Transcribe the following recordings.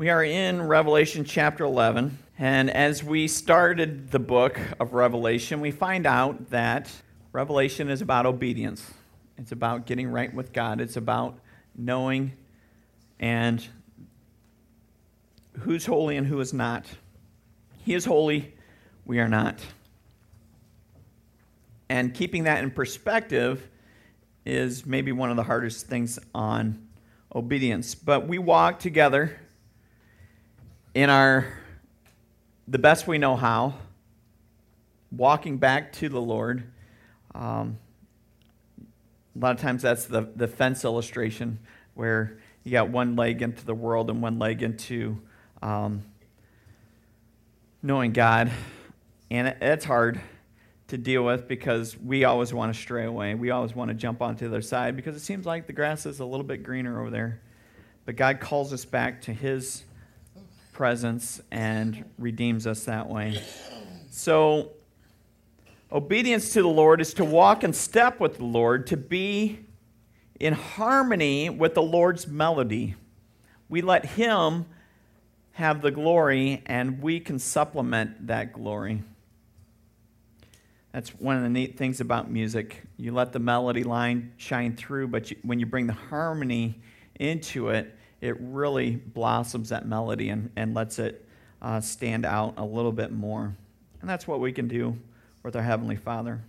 We are in Revelation chapter 11, and as we started the book of Revelation, we find out that Revelation is about obedience. It's about getting right with God. It's about knowing and who's holy and who is not. He is holy, we are not. And keeping that in perspective is maybe one of the hardest things on obedience. But we walk together in our the best we know how, walking back to the Lord. Um, a lot of times that's the, the fence illustration where you got one leg into the world and one leg into um, knowing God. And it's hard to deal with because we always want to stray away. We always want to jump onto the other side because it seems like the grass is a little bit greener over there. But God calls us back to His presence and redeems us that way. So, obedience to the Lord is to walk in step with the Lord, to be in harmony with the Lord's melody. We let Him have the glory, and we can supplement that glory. That's one of the neat things about music. You let the melody line shine through, but you, when you bring the harmony into it, it really blossoms that melody and, and lets it uh, stand out a little bit more. And that's what we can do with our Heavenly Father.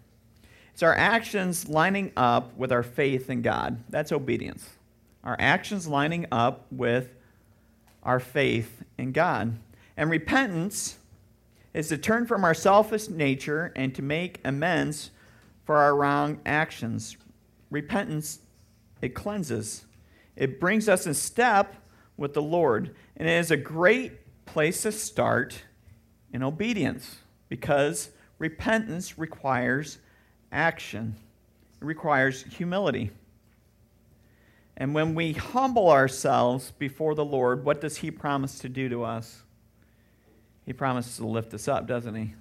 It's our actions lining up with our faith in God. That's obedience. Our actions lining up with our faith in God. And repentance is to turn from our selfish nature and to make amends for our wrong actions. Repentance, it cleanses it brings us in step with the Lord. And it is a great place to start in obedience because repentance requires action, it requires humility. And when we humble ourselves before the Lord, what does He promise to do to us? He promises to lift us up, doesn't He?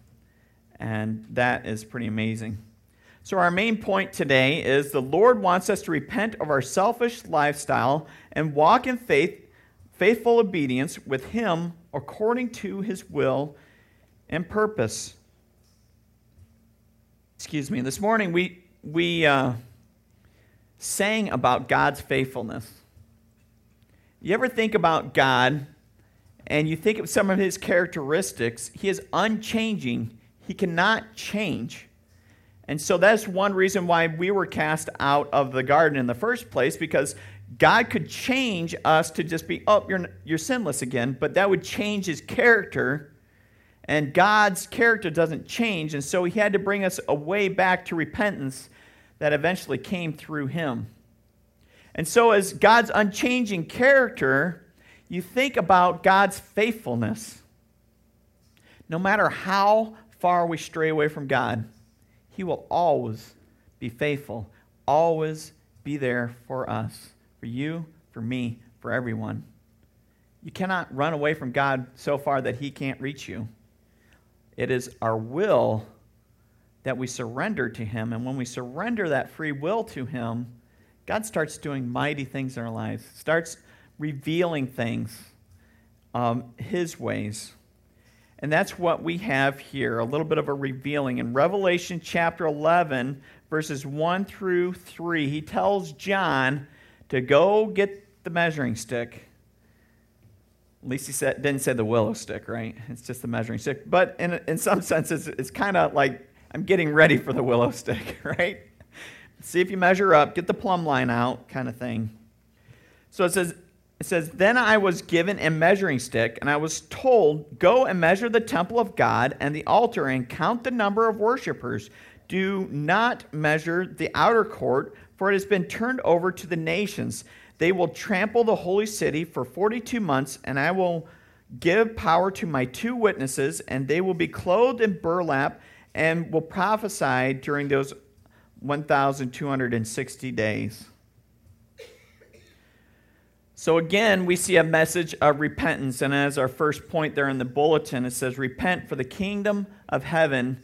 And that is pretty amazing. So, our main point today is the Lord wants us to repent of our selfish lifestyle and walk in faith, faithful obedience with Him according to His will and purpose. Excuse me. This morning we, we uh, sang about God's faithfulness. You ever think about God and you think of some of His characteristics? He is unchanging, He cannot change. And so that's one reason why we were cast out of the garden in the first place, because God could change us to just be, oh, you're, you're sinless again, but that would change his character. And God's character doesn't change. And so he had to bring us a way back to repentance that eventually came through him. And so, as God's unchanging character, you think about God's faithfulness. No matter how far we stray away from God, he will always be faithful, always be there for us, for you, for me, for everyone. You cannot run away from God so far that He can't reach you. It is our will that we surrender to Him. And when we surrender that free will to Him, God starts doing mighty things in our lives, starts revealing things, um, His ways. And that's what we have here a little bit of a revealing. In Revelation chapter 11, verses 1 through 3, he tells John to go get the measuring stick. At least he said, didn't say the willow stick, right? It's just the measuring stick. But in, in some sense, it's, it's kind of like I'm getting ready for the willow stick, right? See if you measure up, get the plumb line out, kind of thing. So it says, it says, Then I was given a measuring stick, and I was told, Go and measure the temple of God and the altar and count the number of worshippers. Do not measure the outer court, for it has been turned over to the nations. They will trample the holy city for 42 months, and I will give power to my two witnesses, and they will be clothed in burlap and will prophesy during those 1,260 days. So again, we see a message of repentance. And as our first point there in the bulletin, it says, Repent, for the kingdom of heaven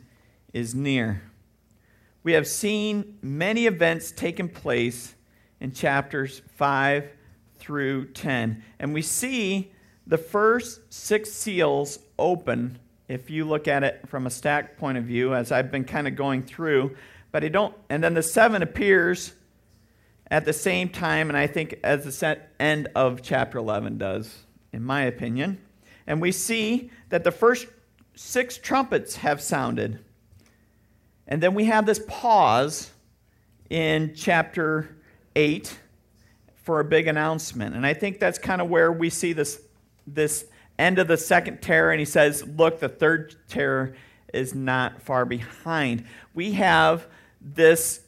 is near. We have seen many events taking place in chapters 5 through 10. And we see the first six seals open, if you look at it from a stack point of view, as I've been kind of going through, but I don't, and then the seven appears at the same time, and I think as the end of chapter 11 does, in my opinion. And we see that the first six trumpets have sounded. And then we have this pause in chapter 8 for a big announcement. And I think that's kind of where we see this, this end of the second terror. And he says, Look, the third terror is not far behind. We have this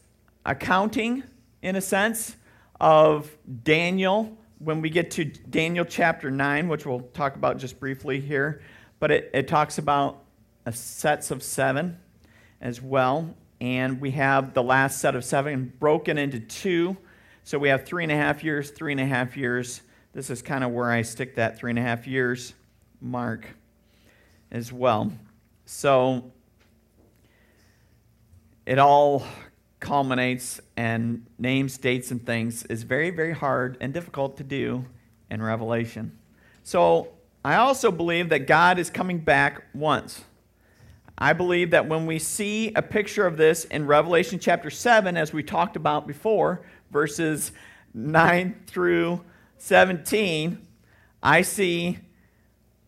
accounting, in a sense, of Daniel when we get to Daniel chapter 9, which we'll talk about just briefly here. But it, it talks about sets of seven as well. And we have the last set of seven broken into two. So we have three and a half years, three and a half years. This is kind of where I stick that three and a half years mark as well. So it all culminates and names dates and things is very, very hard and difficult to do in Revelation. So I also believe that God is coming back once. I believe that when we see a picture of this in Revelation chapter 7, as we talked about before, verses 9 through 17, I see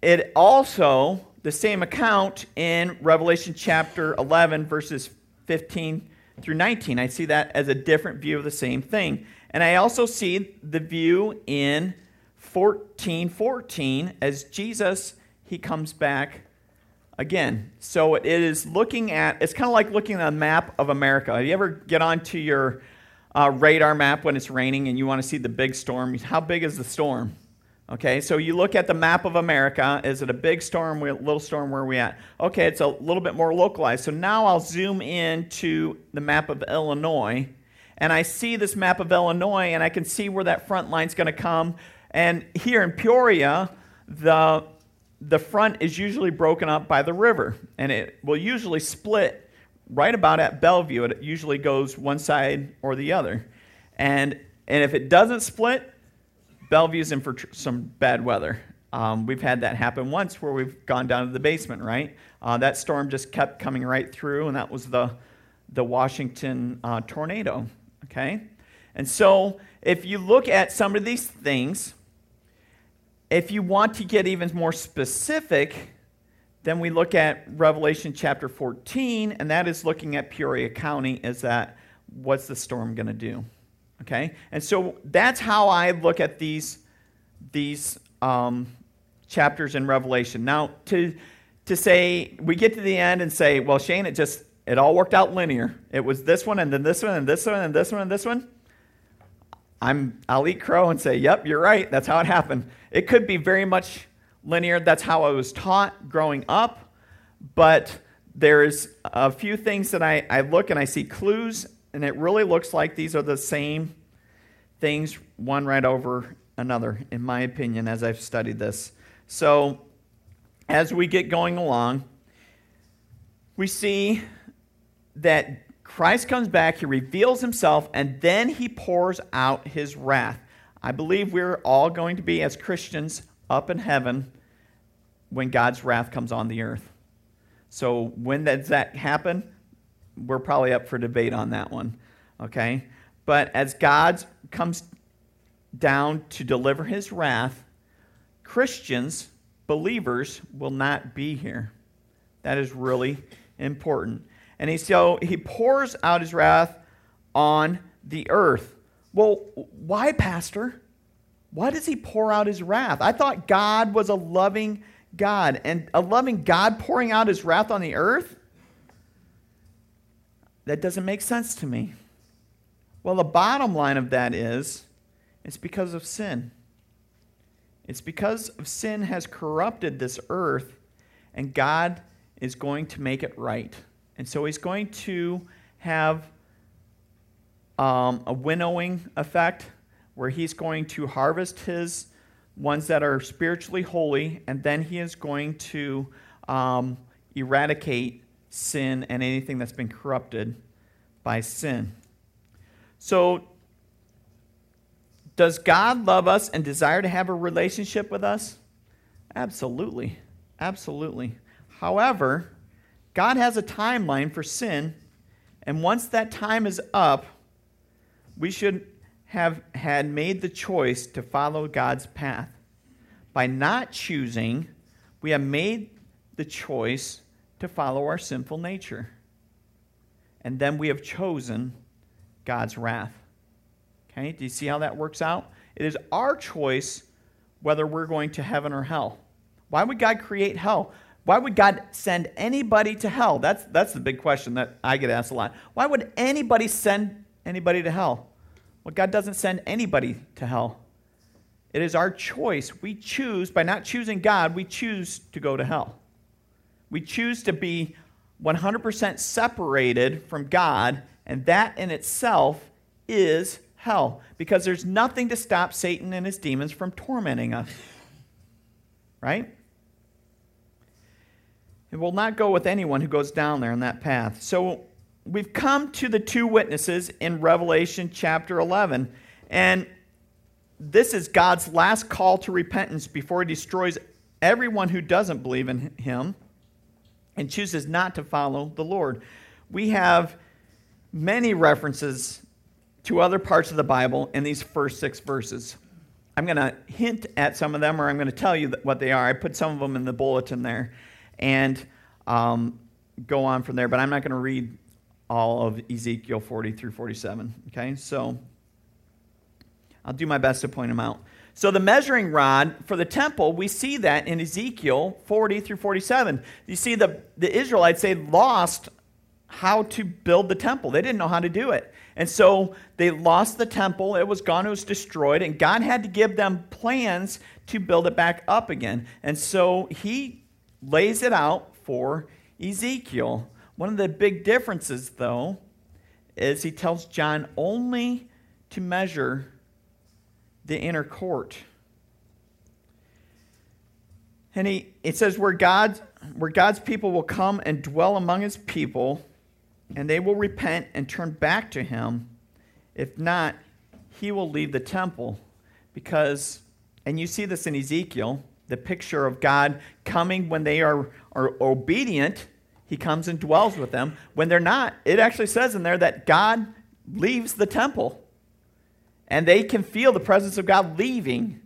it also, the same account in Revelation chapter 11, verses 15 through 19. I see that as a different view of the same thing. And I also see the view in 1414 as Jesus, he comes back again. So it is looking at, it's kind of like looking at a map of America. Have you ever get onto your uh, radar map when it's raining and you want to see the big storm? How big is the storm? Okay, so you look at the map of America. Is it a big storm, a little storm? Where are we at? Okay, it's a little bit more localized. So now I'll zoom in to the map of Illinois, and I see this map of Illinois, and I can see where that front line's going to come. And here in Peoria, the the front is usually broken up by the river, and it will usually split right about at Bellevue. It usually goes one side or the other, and and if it doesn't split, Bellevue's in for tr- some bad weather. Um, we've had that happen once where we've gone down to the basement, right? Uh, that storm just kept coming right through, and that was the, the Washington uh, tornado, okay? And so if you look at some of these things, if you want to get even more specific, then we look at Revelation chapter 14, and that is looking at Peoria County. Is that what's the storm going to do? Okay? And so that's how I look at these, these um, chapters in Revelation. Now, to, to say, we get to the end and say, well, Shane, it just, it all worked out linear. It was this one, and then this one, and this one, and this one, and this one. I'm, I'll eat crow and say, yep, you're right. That's how it happened. It could be very much linear. That's how I was taught growing up. But there's a few things that I, I look and I see clues and it really looks like these are the same things, one right over another, in my opinion, as I've studied this. So, as we get going along, we see that Christ comes back, he reveals himself, and then he pours out his wrath. I believe we're all going to be, as Christians, up in heaven when God's wrath comes on the earth. So, when does that happen? We're probably up for debate on that one. Okay? But as God comes down to deliver his wrath, Christians, believers, will not be here. That is really important. And he, so he pours out his wrath on the earth. Well, why, Pastor? Why does he pour out his wrath? I thought God was a loving God. And a loving God pouring out his wrath on the earth? That doesn't make sense to me. Well, the bottom line of that is it's because of sin. It's because of sin has corrupted this earth, and God is going to make it right. And so he's going to have um, a winnowing effect where he's going to harvest his ones that are spiritually holy, and then he is going to um, eradicate sin and anything that's been corrupted by sin. So, does God love us and desire to have a relationship with us? Absolutely. Absolutely. However, God has a timeline for sin, and once that time is up, we should have had made the choice to follow God's path. By not choosing, we have made the choice to follow our sinful nature. And then we have chosen God's wrath. Okay, do you see how that works out? It is our choice whether we're going to heaven or hell. Why would God create hell? Why would God send anybody to hell? That's, that's the big question that I get asked a lot. Why would anybody send anybody to hell? Well, God doesn't send anybody to hell. It is our choice. We choose, by not choosing God, we choose to go to hell. We choose to be 100% separated from God, and that in itself is hell because there's nothing to stop Satan and his demons from tormenting us. Right? It will not go with anyone who goes down there on that path. So we've come to the two witnesses in Revelation chapter 11. And this is God's last call to repentance before he destroys everyone who doesn't believe in him and chooses not to follow the Lord. We have many references to other parts of the Bible in these first six verses. I'm going to hint at some of them, or I'm going to tell you what they are. I put some of them in the bulletin there and um, go on from there, but I'm not going to read all of Ezekiel 40 through 47. Okay, so I'll do my best to point them out. So, the measuring rod for the temple, we see that in Ezekiel 40 through 47. You see, the, the Israelites, they lost how to build the temple, they didn't know how to do it. And so they lost the temple, it was gone, it was destroyed, and God had to give them plans to build it back up again. And so He lays it out for Ezekiel. One of the big differences, though, is he tells John only to measure the inner court. And he, it says, where, God, where God's people will come and dwell among his people, and they will repent and turn back to him. If not, he will leave the temple. Because, and you see this in Ezekiel, the picture of God coming when they are, are obedient. He comes and dwells with them. When they're not, it actually says in there that God leaves the temple. And they can feel the presence of God leaving.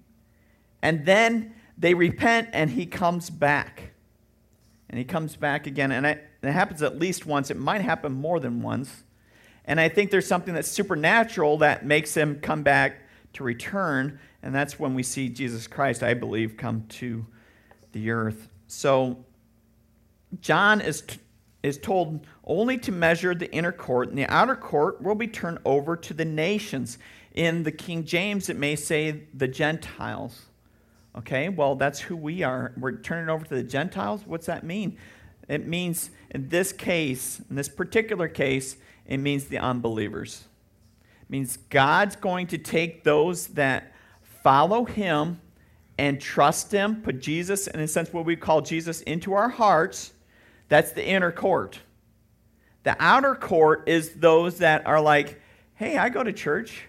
And then they repent and he comes back. And he comes back again. And it happens at least once. It might happen more than once. And I think there's something that's supernatural that makes him come back to return. And that's when we see Jesus Christ, I believe, come to the earth. So John is, t- is told only to measure the inner court, and the outer court will be turned over to the nations. In the King James, it may say the Gentiles. Okay, well, that's who we are. We're turning over to the Gentiles. What's that mean? It means, in this case, in this particular case, it means the unbelievers. It means God's going to take those that follow Him and trust Him, put Jesus, in a sense, what we call Jesus, into our hearts. That's the inner court. The outer court is those that are like, hey, I go to church.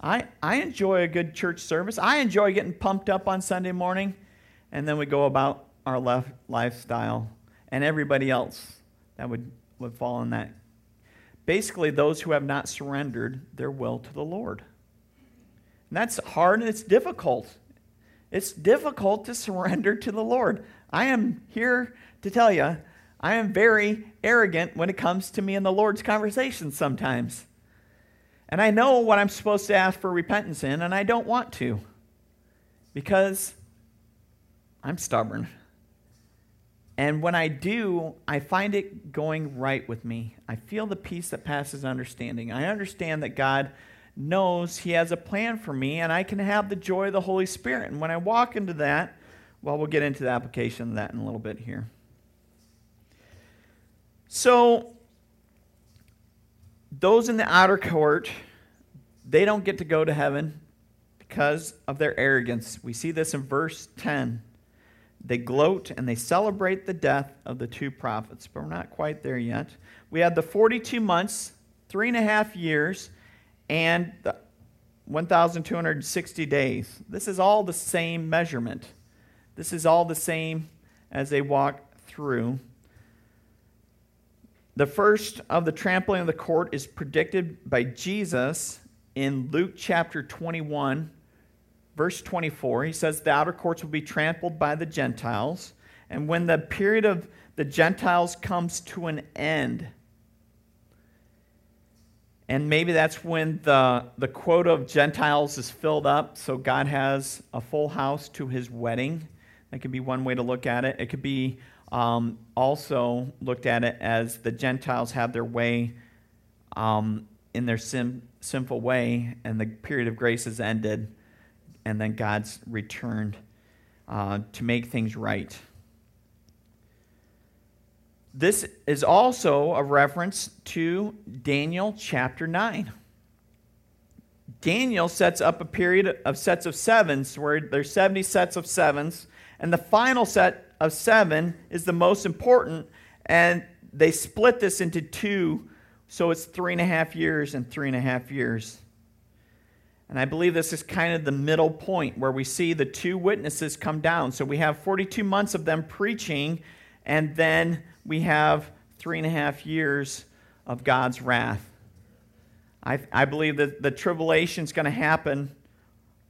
I, I enjoy a good church service. I enjoy getting pumped up on Sunday morning. And then we go about our left lifestyle. And everybody else that would, would fall in that. Basically, those who have not surrendered their will to the Lord. And that's hard and it's difficult. It's difficult to surrender to the Lord. I am here to tell you, I am very arrogant when it comes to me and the Lord's conversations sometimes. And I know what I'm supposed to ask for repentance in, and I don't want to because I'm stubborn. And when I do, I find it going right with me. I feel the peace that passes understanding. I understand that God knows He has a plan for me, and I can have the joy of the Holy Spirit. And when I walk into that, well, we'll get into the application of that in a little bit here. So, those in the outer court, they don't get to go to heaven because of their arrogance. We see this in verse 10. They gloat and they celebrate the death of the two prophets, but we're not quite there yet. We had the 42 months, three and a half years, and the 1,260 days. This is all the same measurement. This is all the same as they walk through. The first of the trampling of the court is predicted by Jesus in Luke chapter 21, verse 24. He says, The outer courts will be trampled by the Gentiles. And when the period of the Gentiles comes to an end, and maybe that's when the, the quota of Gentiles is filled up, so God has a full house to his wedding. That could be one way to look at it. It could be um, also looked at it as the Gentiles have their way um, in their sin, sinful way, and the period of grace has ended, and then God's returned uh, to make things right. This is also a reference to Daniel chapter 9. Daniel sets up a period of sets of sevens where there's 70 sets of sevens, and the final set of seven is the most important, and they split this into two, so it's three and a half years and three and a half years. And I believe this is kind of the middle point where we see the two witnesses come down. So we have 42 months of them preaching, and then we have three and a half years of God's wrath. I, I believe that the tribulation is going to happen,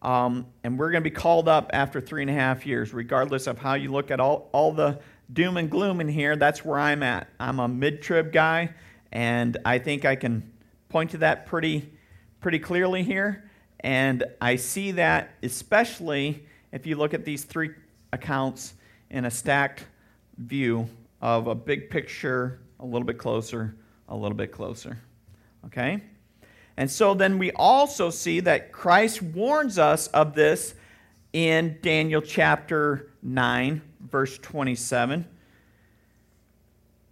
um, and we're going to be called up after three and a half years, regardless of how you look at all, all the doom and gloom in here. That's where I'm at. I'm a mid trib guy, and I think I can point to that pretty, pretty clearly here. And I see that especially if you look at these three accounts in a stacked view of a big picture, a little bit closer, a little bit closer. Okay? And so then we also see that Christ warns us of this in Daniel chapter 9, verse 27.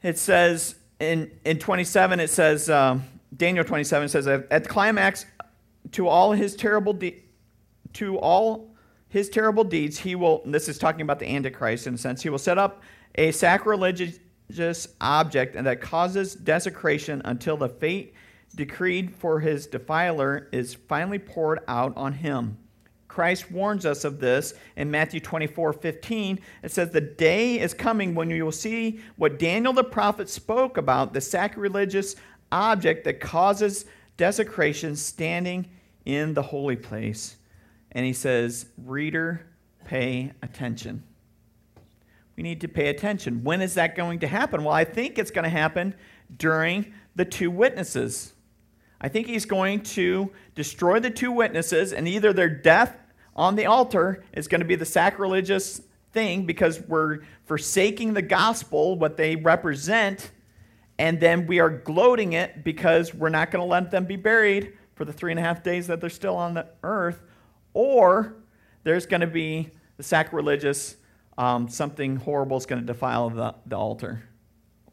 It says, in, in 27, it says, um, Daniel 27 says, at the climax, to all his terrible to all his terrible deeds, he will, this is talking about the Antichrist in a sense, he will set up a sacrilegious object and that causes desecration until the fate decreed for his defiler is finally poured out on him. Christ warns us of this in Matthew 24 15. It says, The day is coming when you will see what Daniel the prophet spoke about the sacrilegious object that causes desecration standing in the holy place. And he says, Reader, pay attention we need to pay attention. When is that going to happen? Well, I think it's going to happen during the two witnesses. I think he's going to destroy the two witnesses, and either their death on the altar is going to be the sacrilegious thing because we're forsaking the gospel, what they represent, and then we are gloating it because we're not going to let them be buried for the three and a half days that they're still on the earth, or there's going to be the sacrilegious um, something horrible is going to defile the, the altar.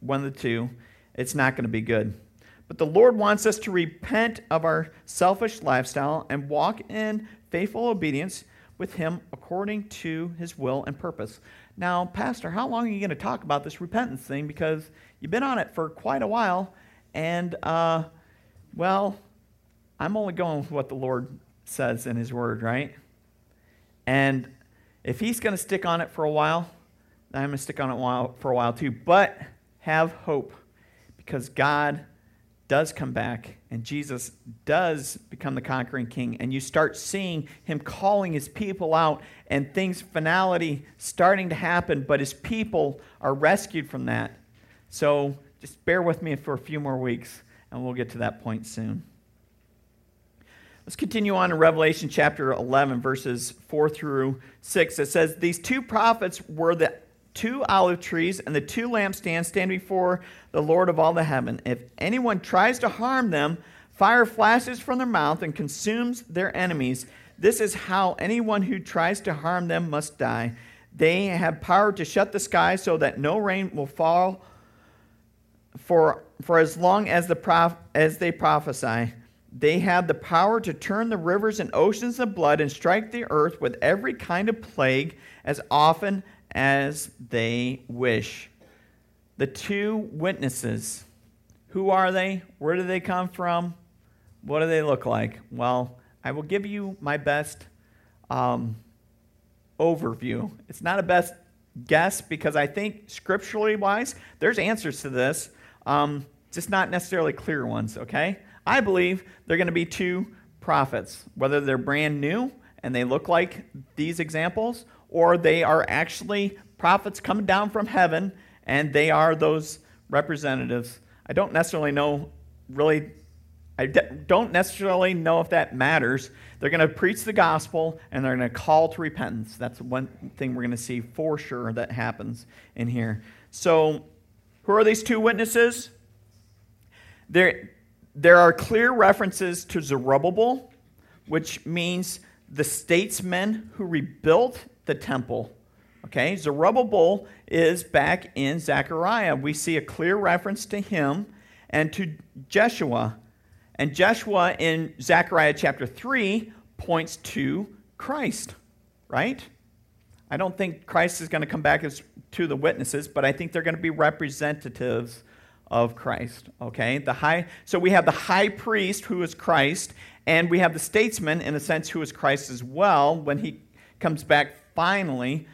One of the two. It's not going to be good. But the Lord wants us to repent of our selfish lifestyle and walk in faithful obedience with Him according to His will and purpose. Now, Pastor, how long are you going to talk about this repentance thing? Because you've been on it for quite a while, and, uh, well, I'm only going with what the Lord says in His Word, right? And if he's going to stick on it for a while, I'm going to stick on it for a while too. But have hope because God does come back and Jesus does become the conquering king. And you start seeing him calling his people out and things, finality starting to happen, but his people are rescued from that. So just bear with me for a few more weeks and we'll get to that point soon. Let's continue on in Revelation chapter 11, verses 4 through 6. It says, These two prophets were the two olive trees and the two lampstands stand before the Lord of all the heaven. If anyone tries to harm them, fire flashes from their mouth and consumes their enemies. This is how anyone who tries to harm them must die. They have power to shut the sky so that no rain will fall for, for as long as, the prof, as they prophesy. They have the power to turn the rivers and oceans of blood and strike the earth with every kind of plague as often as they wish. The two witnesses. Who are they? Where do they come from? What do they look like? Well, I will give you my best um, overview. It's not a best guess because I think scripturally wise, there's answers to this, um, just not necessarily clear ones, okay? I believe they're going to be two prophets, whether they're brand new and they look like these examples, or they are actually prophets coming down from heaven and they are those representatives. I don't necessarily know really I don't necessarily know if that matters. They're going to preach the gospel and they're going to call to repentance. That's one thing we're going to see for sure that happens in here. So, who are these two witnesses? There, there are clear references to Zerubbabel, which means the statesmen who rebuilt the temple. Okay, Zerubbabel is back in Zechariah. We see a clear reference to him and to Jeshua. And Jeshua in Zechariah chapter 3 points to Christ, right? I don't think Christ is going to come back as to the witnesses, but I think they're going to be representatives of Christ, okay? The high so we have the high priest who is Christ, and we have the statesman in a sense who is Christ as well when he comes back finally,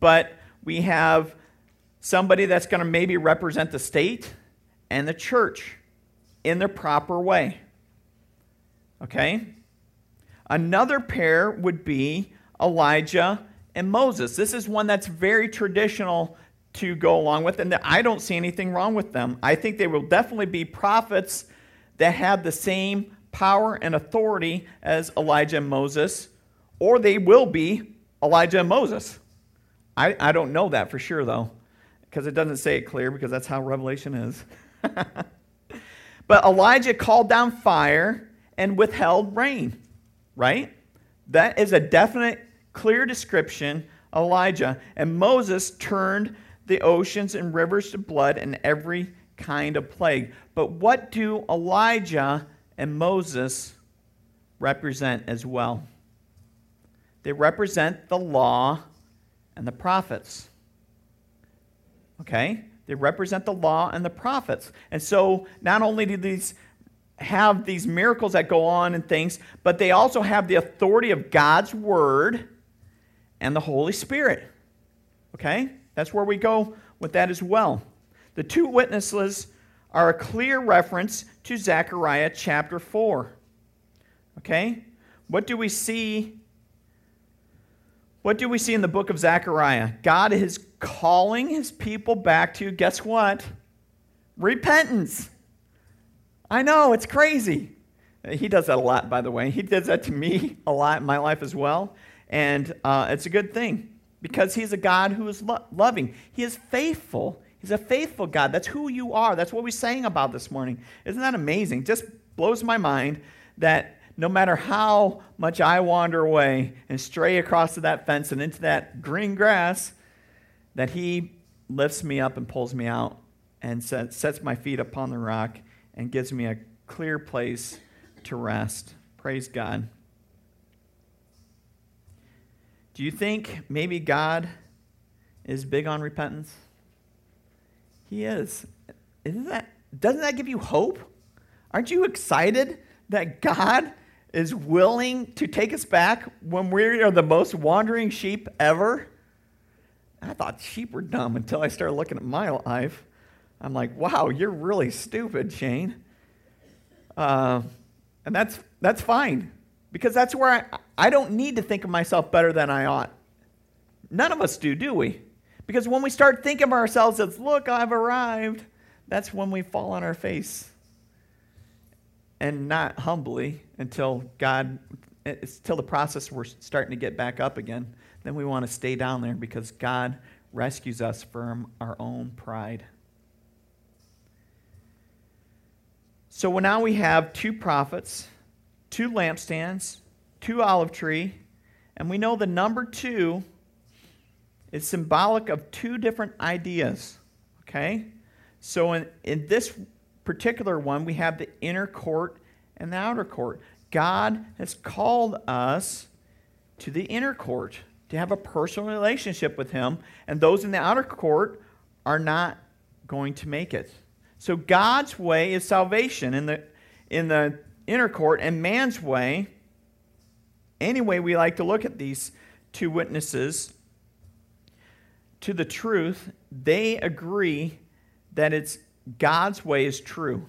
but we have somebody that's going to maybe represent the state and the church in the proper way. Okay? Another pair would be Elijah and Moses. This is one that's very traditional to go along with, and I don't see anything wrong with them. I think they will definitely be prophets that have the same power and authority as Elijah and Moses, or they will be Elijah and Moses. I, I don't know that for sure, though, because it doesn't say it clear, because that's how Revelation is. But Elijah called down fire and withheld rain, right? That is a definite, clear description of Elijah. And Moses turned the oceans and rivers to blood and every kind of plague. But what do Elijah and Moses represent as well? They represent the law and the prophets. Okay? They represent the law and the prophets. And so not only do these have these miracles that go on and things, but they also have the authority of God's word and the Holy Spirit. Okay? That's where we go with that as well. The two witnesses are a clear reference to Zechariah chapter 4. Okay? What do we see what do we see in the book of Zechariah? God is calling his people back to, guess what? Repentance. I know, it's crazy. He does that a lot, by the way. He does that to me a lot in my life as well. And uh, it's a good thing because he's a God who is lo- loving, he is faithful. He's a faithful God. That's who you are. That's what we sang about this morning. Isn't that amazing? Just blows my mind that no matter how much I wander away and stray across to that fence and into that green grass, that He lifts me up and pulls me out and sets my feet upon the rock and gives me a clear place to rest. Praise God. Do you think maybe God is big on repentance? He is. Isn't that, doesn't that give you hope? Aren't you excited that God is willing to take us back when we are the most wandering sheep ever. I thought sheep were dumb until I started looking at my life. I'm like, wow, you're really stupid, Shane. Uh, and that's, that's fine because that's where I, I don't need to think of myself better than I ought. None of us do, do we? Because when we start thinking of ourselves as, look, I've arrived, that's when we fall on our face and not humbly until God, eh, until the process we're starting to get back up again. Then we want to stay down there because God rescues us from our own pride. So now we have two prophets, two lampstands, two olive tree, and we know the number two is symbolic of two different ideas. Okay? So in, in this particular one, we have the inner court and the outer court. God has called us to the inner court to have a personal relationship with Him, and those in the outer court are not going to make it. So God's way is salvation in the in the inner court, and man's way, any way we like to look at these two witnesses to the truth, they agree that it's God's way is true.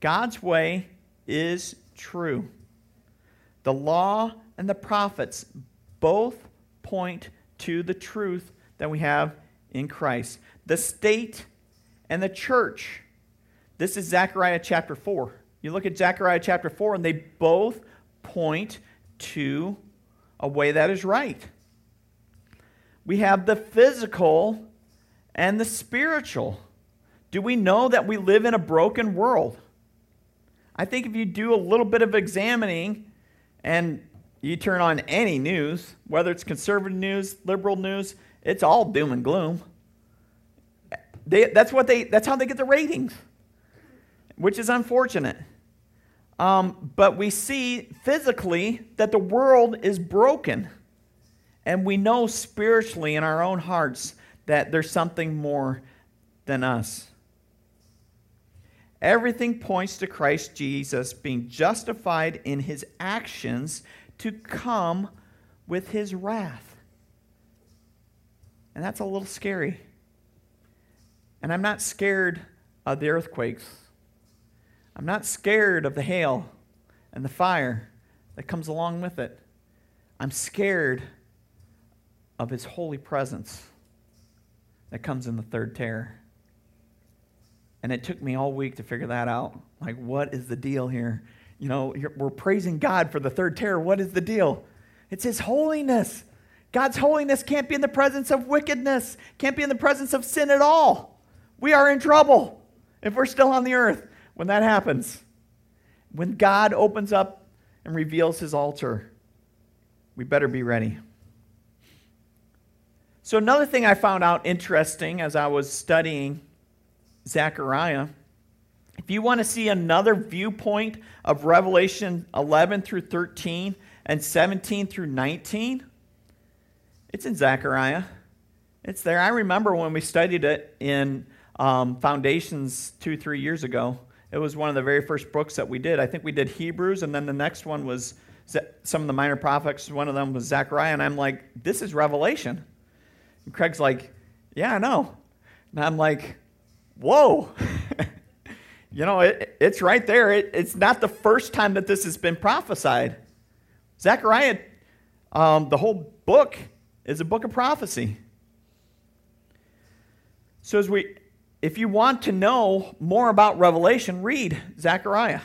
God's way is true. The law and the prophets both point to the truth that we have in Christ. The state and the church. This is Zechariah chapter 4. You look at Zechariah chapter 4, and they both point to a way that is right. We have the physical and the spiritual. Do we know that we live in a broken world? I think if you do a little bit of examining and you turn on any news, whether it's conservative news, liberal news, it's all doom and gloom. They, that's, what they, that's how they get the ratings, which is unfortunate. Um, but we see physically that the world is broken. And we know spiritually in our own hearts that there's something more than us. Everything points to Christ Jesus being justified in his actions to come with his wrath. And that's a little scary. And I'm not scared of the earthquakes. I'm not scared of the hail and the fire that comes along with it. I'm scared of his holy presence that comes in the third terror. And it took me all week to figure that out. Like, what is the deal here? You know, we're praising God for the third terror. What is the deal? It's his holiness. God's holiness can't be in the presence of wickedness, can't be in the presence of sin at all. We are in trouble if we're still on the earth when that happens. When God opens up and reveals his altar, we better be ready. So, another thing I found out interesting as I was studying Zechariah, if you want to see another viewpoint of Revelation 11 through 13 and 17 through 19, it's in Zechariah. It's there. I remember when we studied it in um, Foundations two, three years ago. It was one of the very first books that we did. I think we did Hebrews, and then the next one was some of the minor prophets. One of them was Zechariah, and I'm like, this is Revelation. And Craig's like, yeah, I know. And I'm like, whoa. you know, it, it's right there. It, it's not the first time that this has been prophesied. Zechariah, um, the whole book is a book of prophecy. So as we if you want to know more about Revelation, read Zechariah.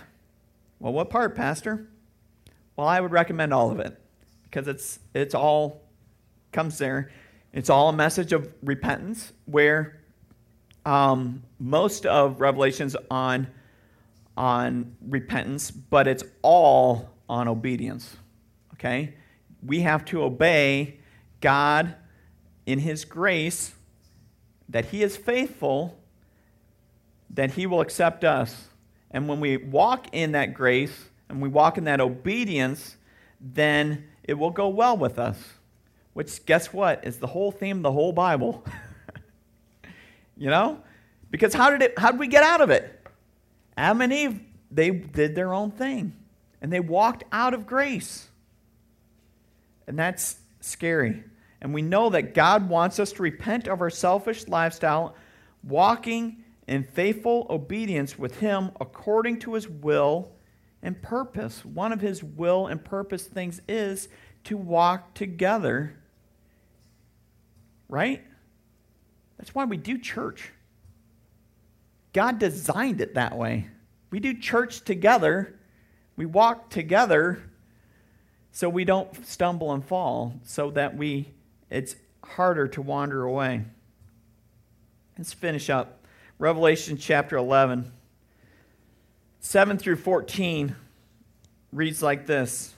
Well, what part, Pastor? Well, I would recommend all of it because it's, it's all comes there. It's all a message of repentance where um, most of Revelation's on, on repentance, but it's all on obedience. Okay? We have to obey God in His grace, that He is faithful that He will accept us. And when we walk in that grace and we walk in that obedience, then it will go well with us. Which, guess what, is the whole theme of the whole Bible. you know? Because how did, it, how did we get out of it? Adam and Eve, they did their own thing. And they walked out of grace. And that's scary. And we know that God wants us to repent of our selfish lifestyle, walking in faithful obedience with Him according to His will and purpose. One of His will and purpose things is to walk together, right? That's why we do church. God designed it that way. We do church together, we walk together so we don't stumble and fall, so that we it's harder to wander away. Let's finish up. Revelation chapter 11, 7 through 14 reads like this.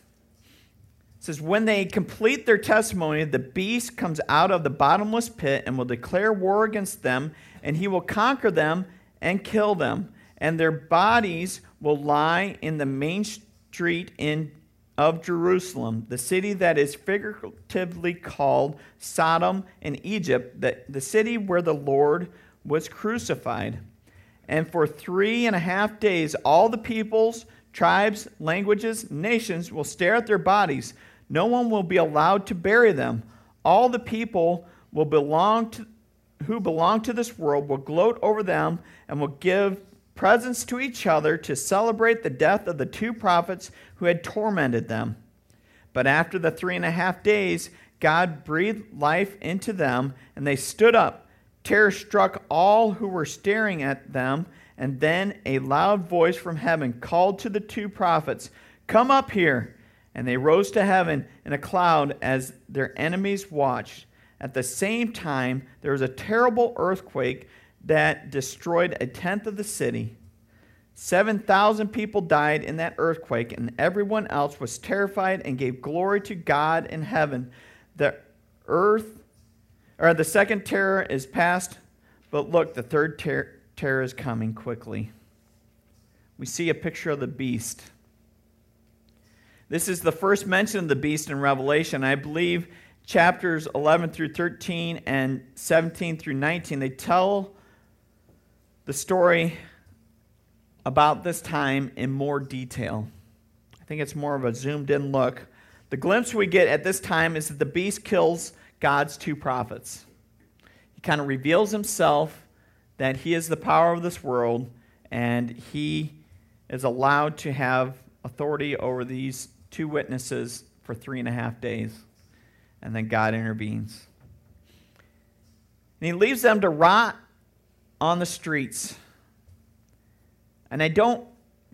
Says, When they complete their testimony, the beast comes out of the bottomless pit and will declare war against them, and he will conquer them and kill them. And their bodies will lie in the main street in, of Jerusalem, the city that is figuratively called Sodom and Egypt, the, the city where the Lord was crucified. And for three and a half days, all the peoples, tribes, languages, nations will stare at their bodies. No one will be allowed to bury them. All the people will belong to, who belong to this world will gloat over them and will give presents to each other to celebrate the death of the two prophets who had tormented them. But after the three and a half days, God breathed life into them, and they stood up. Terror struck all who were staring at them, and then a loud voice from heaven called to the two prophets, Come up here. And they rose to heaven in a cloud as their enemies watched. At the same time, there was a terrible earthquake that destroyed a tenth of the city. 7,000 people died in that earthquake, and everyone else was terrified and gave glory to God in heaven. The earth, or the second terror is past, but look, the third ter- terror is coming quickly. We see a picture of the beast. This is the first mention of the beast in Revelation. I believe chapters 11 through 13 and 17 through 19, they tell the story about this time in more detail. I think it's more of a zoomed in look. The glimpse we get at this time is that the beast kills God's two prophets. He kind of reveals himself that he is the power of this world and he is allowed to have authority over these two witnesses for three and a half days. And then God intervenes. And he leaves them to rot on the streets. And I don't,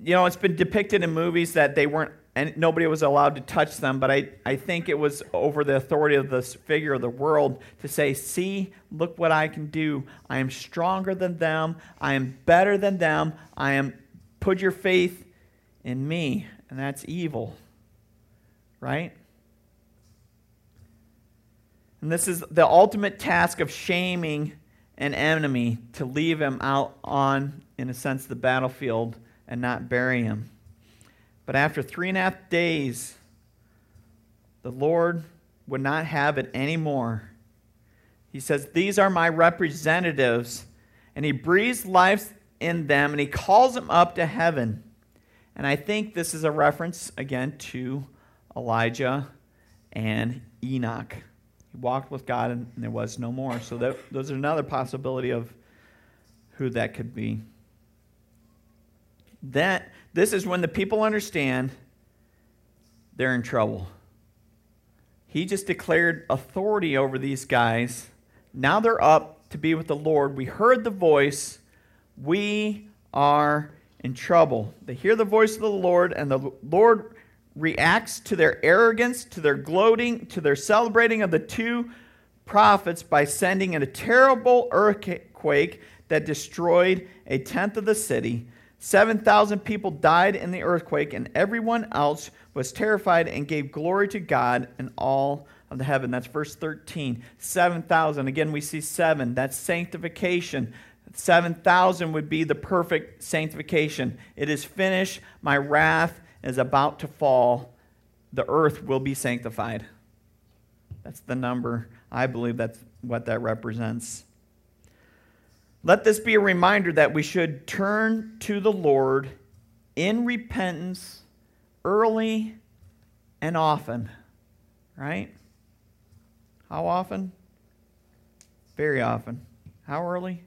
you know, it's been depicted in movies that they weren't, and nobody was allowed to touch them, but I, I think it was over the authority of this figure of the world to say, see, look what I can do. I am stronger than them. I am better than them. I am, put your faith in me. And that's evil, right? And this is the ultimate task of shaming an enemy to leave him out on, in a sense, the battlefield and not bury him. But after three and a half days, the Lord would not have it anymore. He says, These are my representatives. And he breathes life in them and he calls them up to heaven. And I think this is a reference, again, to Elijah and Enoch. He walked with God and there was no more. So that, there's another possibility of who that could be. That this is when the people understand they're in trouble. He just declared authority over these guys. Now they're up to be with the Lord. We heard the voice. We are in trouble. They hear the voice of the Lord, and the Lord reacts to their arrogance, to their gloating, to their celebrating of the two prophets by sending in a terrible earthquake that destroyed a tenth of the city. 7,000 people died in the earthquake, and everyone else was terrified and gave glory to God in all of the heaven. That's verse 13. 7,000. Again, we see seven. That's sanctification. 7,000 would be the perfect sanctification. It is finished. My wrath is about to fall, the earth will be sanctified. That's the number. I believe that's what that represents. Let this be a reminder that we should turn to the Lord in repentance early and often. Right? How often? Very often. How early?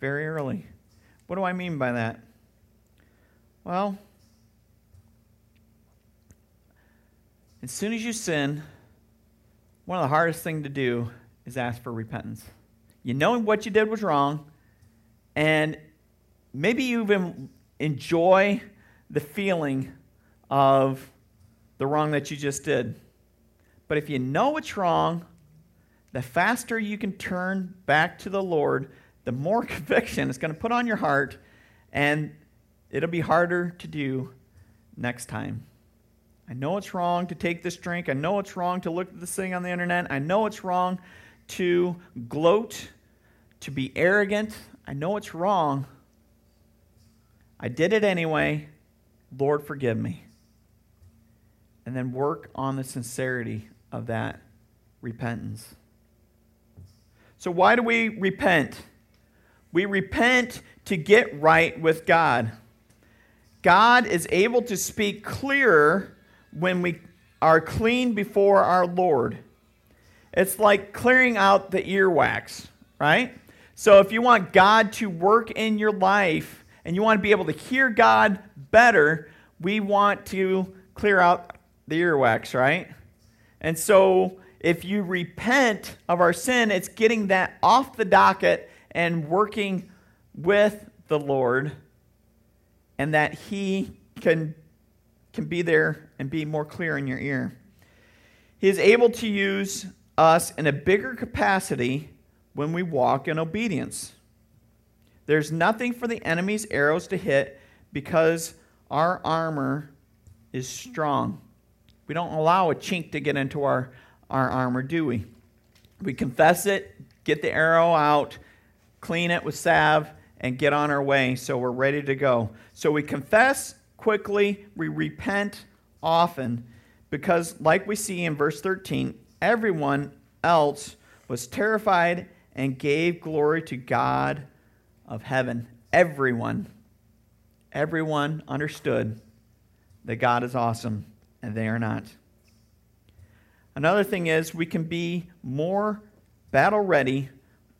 Very early. What do I mean by that? Well, As soon as you sin, one of the hardest things to do is ask for repentance. You know what you did was wrong, and maybe you even enjoy the feeling of the wrong that you just did. But if you know it's wrong, the faster you can turn back to the Lord, the more conviction it's going to put on your heart, and it'll be harder to do next time. I know it's wrong to take this drink. I know it's wrong to look at this thing on the internet. I know it's wrong to gloat, to be arrogant. I know it's wrong. I did it anyway. Lord, forgive me. And then work on the sincerity of that repentance. So, why do we repent? We repent to get right with God. God is able to speak clearer when we are clean before our Lord. It's like clearing out the earwax, right? So if you want God to work in your life and you want to be able to hear God better, we want to clear out the earwax, right? And so if you repent of our sin, it's getting that off the docket and working with the Lord and that He can, can be there and be more clear in your ear. He is able to use us in a bigger capacity when we walk in obedience. There's nothing for the enemy's arrows to hit because our armor is strong. We don't allow a chink to get into our, our armor, do we? We confess it, get the arrow out, clean it with salve, and get on our way so we're ready to go. So we confess quickly, we repent often, because, like we see in verse 13, everyone else was terrified and gave glory to God of heaven. Everyone, everyone understood that God is awesome and they are not. Another thing is we can be more battle ready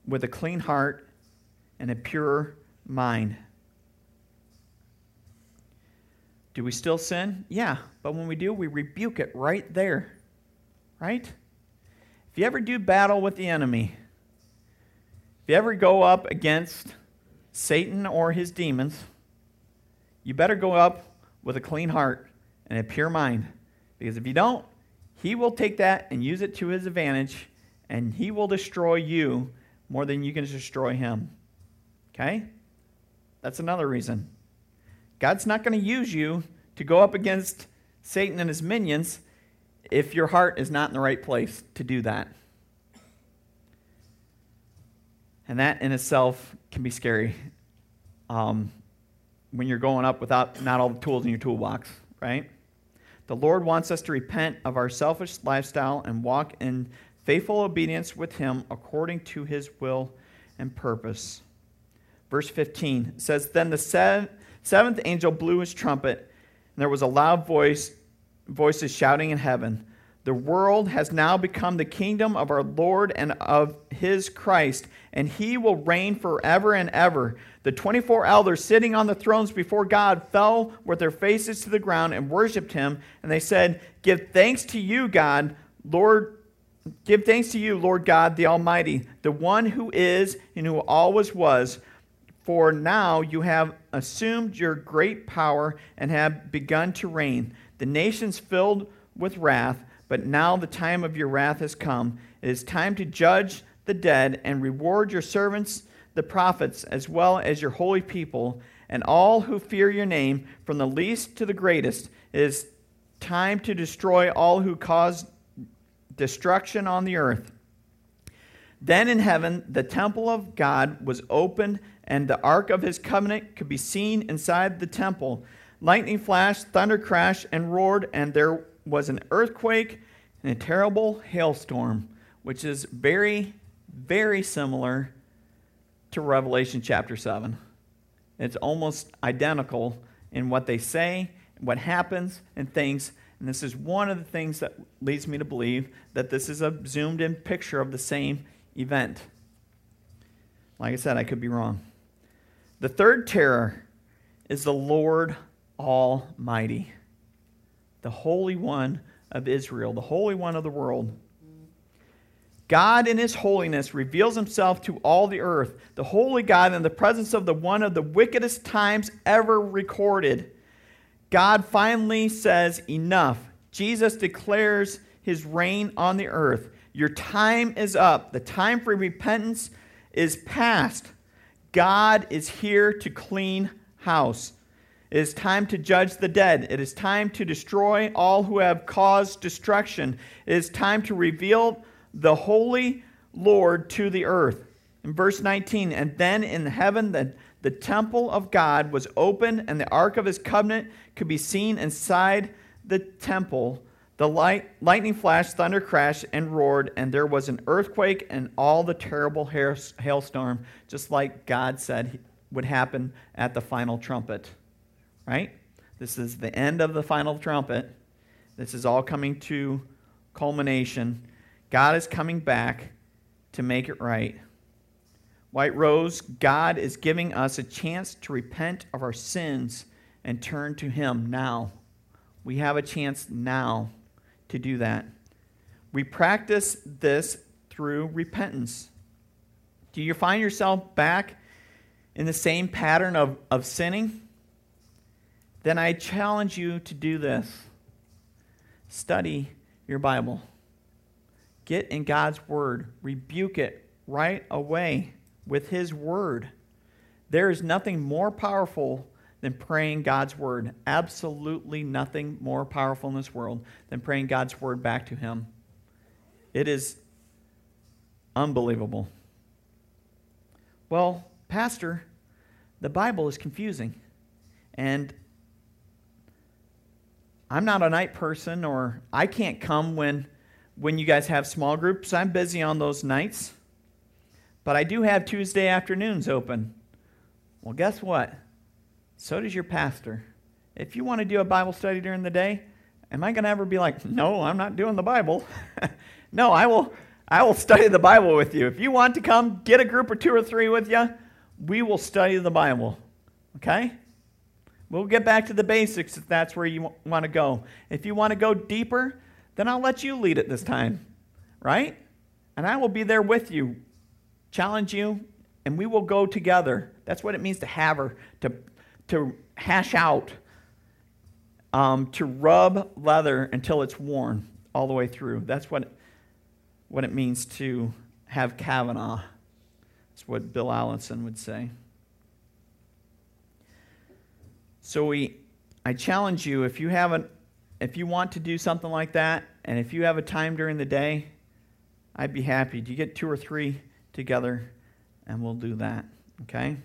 with a clean heart and a pure mind. Do we still sin? Yeah, but when we do, we rebuke it right there. Right? If you ever do battle with the enemy, if you ever go up against Satan or his demons, you better go up with a clean heart and a pure mind. Because if you don't, he will take that and use it to his advantage, and he will destroy you more than you can destroy him. Okay? That's another reason. God's not going to use you to go up against Satan and his minions if your heart is not in the right place to do that. And that in itself can be scary um, when you're going up without not all the tools in your toolbox, right? The Lord wants us to repent of our selfish lifestyle and walk in faithful obedience with Him according to His will and purpose. Verse 15 says Then the seventh angel blew his trumpet, and there was a loud voice, voices shouting in heaven. The world has now become the kingdom of our Lord and of his Christ, and he will reign forever and ever. The 24 elders sitting on the thrones before God fell with their faces to the ground and worshiped him, and they said, Give thanks to you, God, Lord. Give thanks to you, Lord God the Almighty, the one who is and who always was. For now you have assumed your great power and have begun to reign. The nations filled with wrath but now the time of your wrath has come. It is time to judge the dead and reward your servants, the prophets, as well as your holy people, and all who fear your name, from the least to the greatest. It is time to destroy all who cause destruction on the earth. Then in heaven, the temple of God was opened, and the ark of his covenant could be seen inside the temple. Lightning flashed, thunder crashed, and roared, and there was an earthquake and a terrible hailstorm, which is very, very similar to Revelation chapter 7. It's almost identical in what they say, what happens, and things. And this is one of the things that leads me to believe that this is a zoomed in picture of the same event. Like I said, I could be wrong. The third terror is the Lord Almighty the Holy One of Israel, the Holy One of the world. God in his holiness reveals himself to all the earth, the holy God in the presence of the one of the wickedest times ever recorded. God finally says, Enough. Jesus declares his reign on the earth. Your time is up. The time for repentance is past. God is here to clean house. It is time to judge the dead. It is time to destroy all who have caused destruction. It is time to reveal the holy Lord to the earth. In verse 19, and then in heaven the, the temple of God was opened, and the ark of his covenant could be seen inside the temple. The light, lightning flashed, thunder crashed, and roared, and there was an earthquake and all the terrible hail, hailstorm, just like God said would happen at the final trumpet right? This is the end of the final trumpet. This is all coming to culmination. God is coming back to make it right. White Rose, God is giving us a chance to repent of our sins and turn to Him now. We have a chance now to do that. We practice this through repentance. Do you find yourself back in the same pattern of, of sinning? Then I challenge you to do this study your Bible, get in God's Word, rebuke it right away with His Word. There is nothing more powerful than praying God's Word. Absolutely nothing more powerful in this world than praying God's Word back to Him. It is unbelievable. Well, Pastor, the Bible is confusing. And I'm not a night person, or I can't come when, when you guys have small groups. I'm busy on those nights. But I do have Tuesday afternoons open. Well, guess what? So does your pastor. If you want to do a Bible study during the day, am I going to ever be like, no, I'm not doing the Bible? no, I will, I will study the Bible with you. If you want to come, get a group of two or three with you. We will study the Bible. Okay? We'll get back to the basics if that's where you want to go. If you want to go deeper, then I'll let you lead it this time. Right? And I will be there with you, challenge you, and we will go together. That's what it means to have her, to, to hash out, um, to rub leather until it's worn all the way through. That's what, what it means to have Kavanaugh. That's what Bill Allison would say. So we, I challenge you if you haven't, if you want to do something like that, and if you have a time during the day, I'd be happy. Do you get two or three together, and we'll do that. Okay.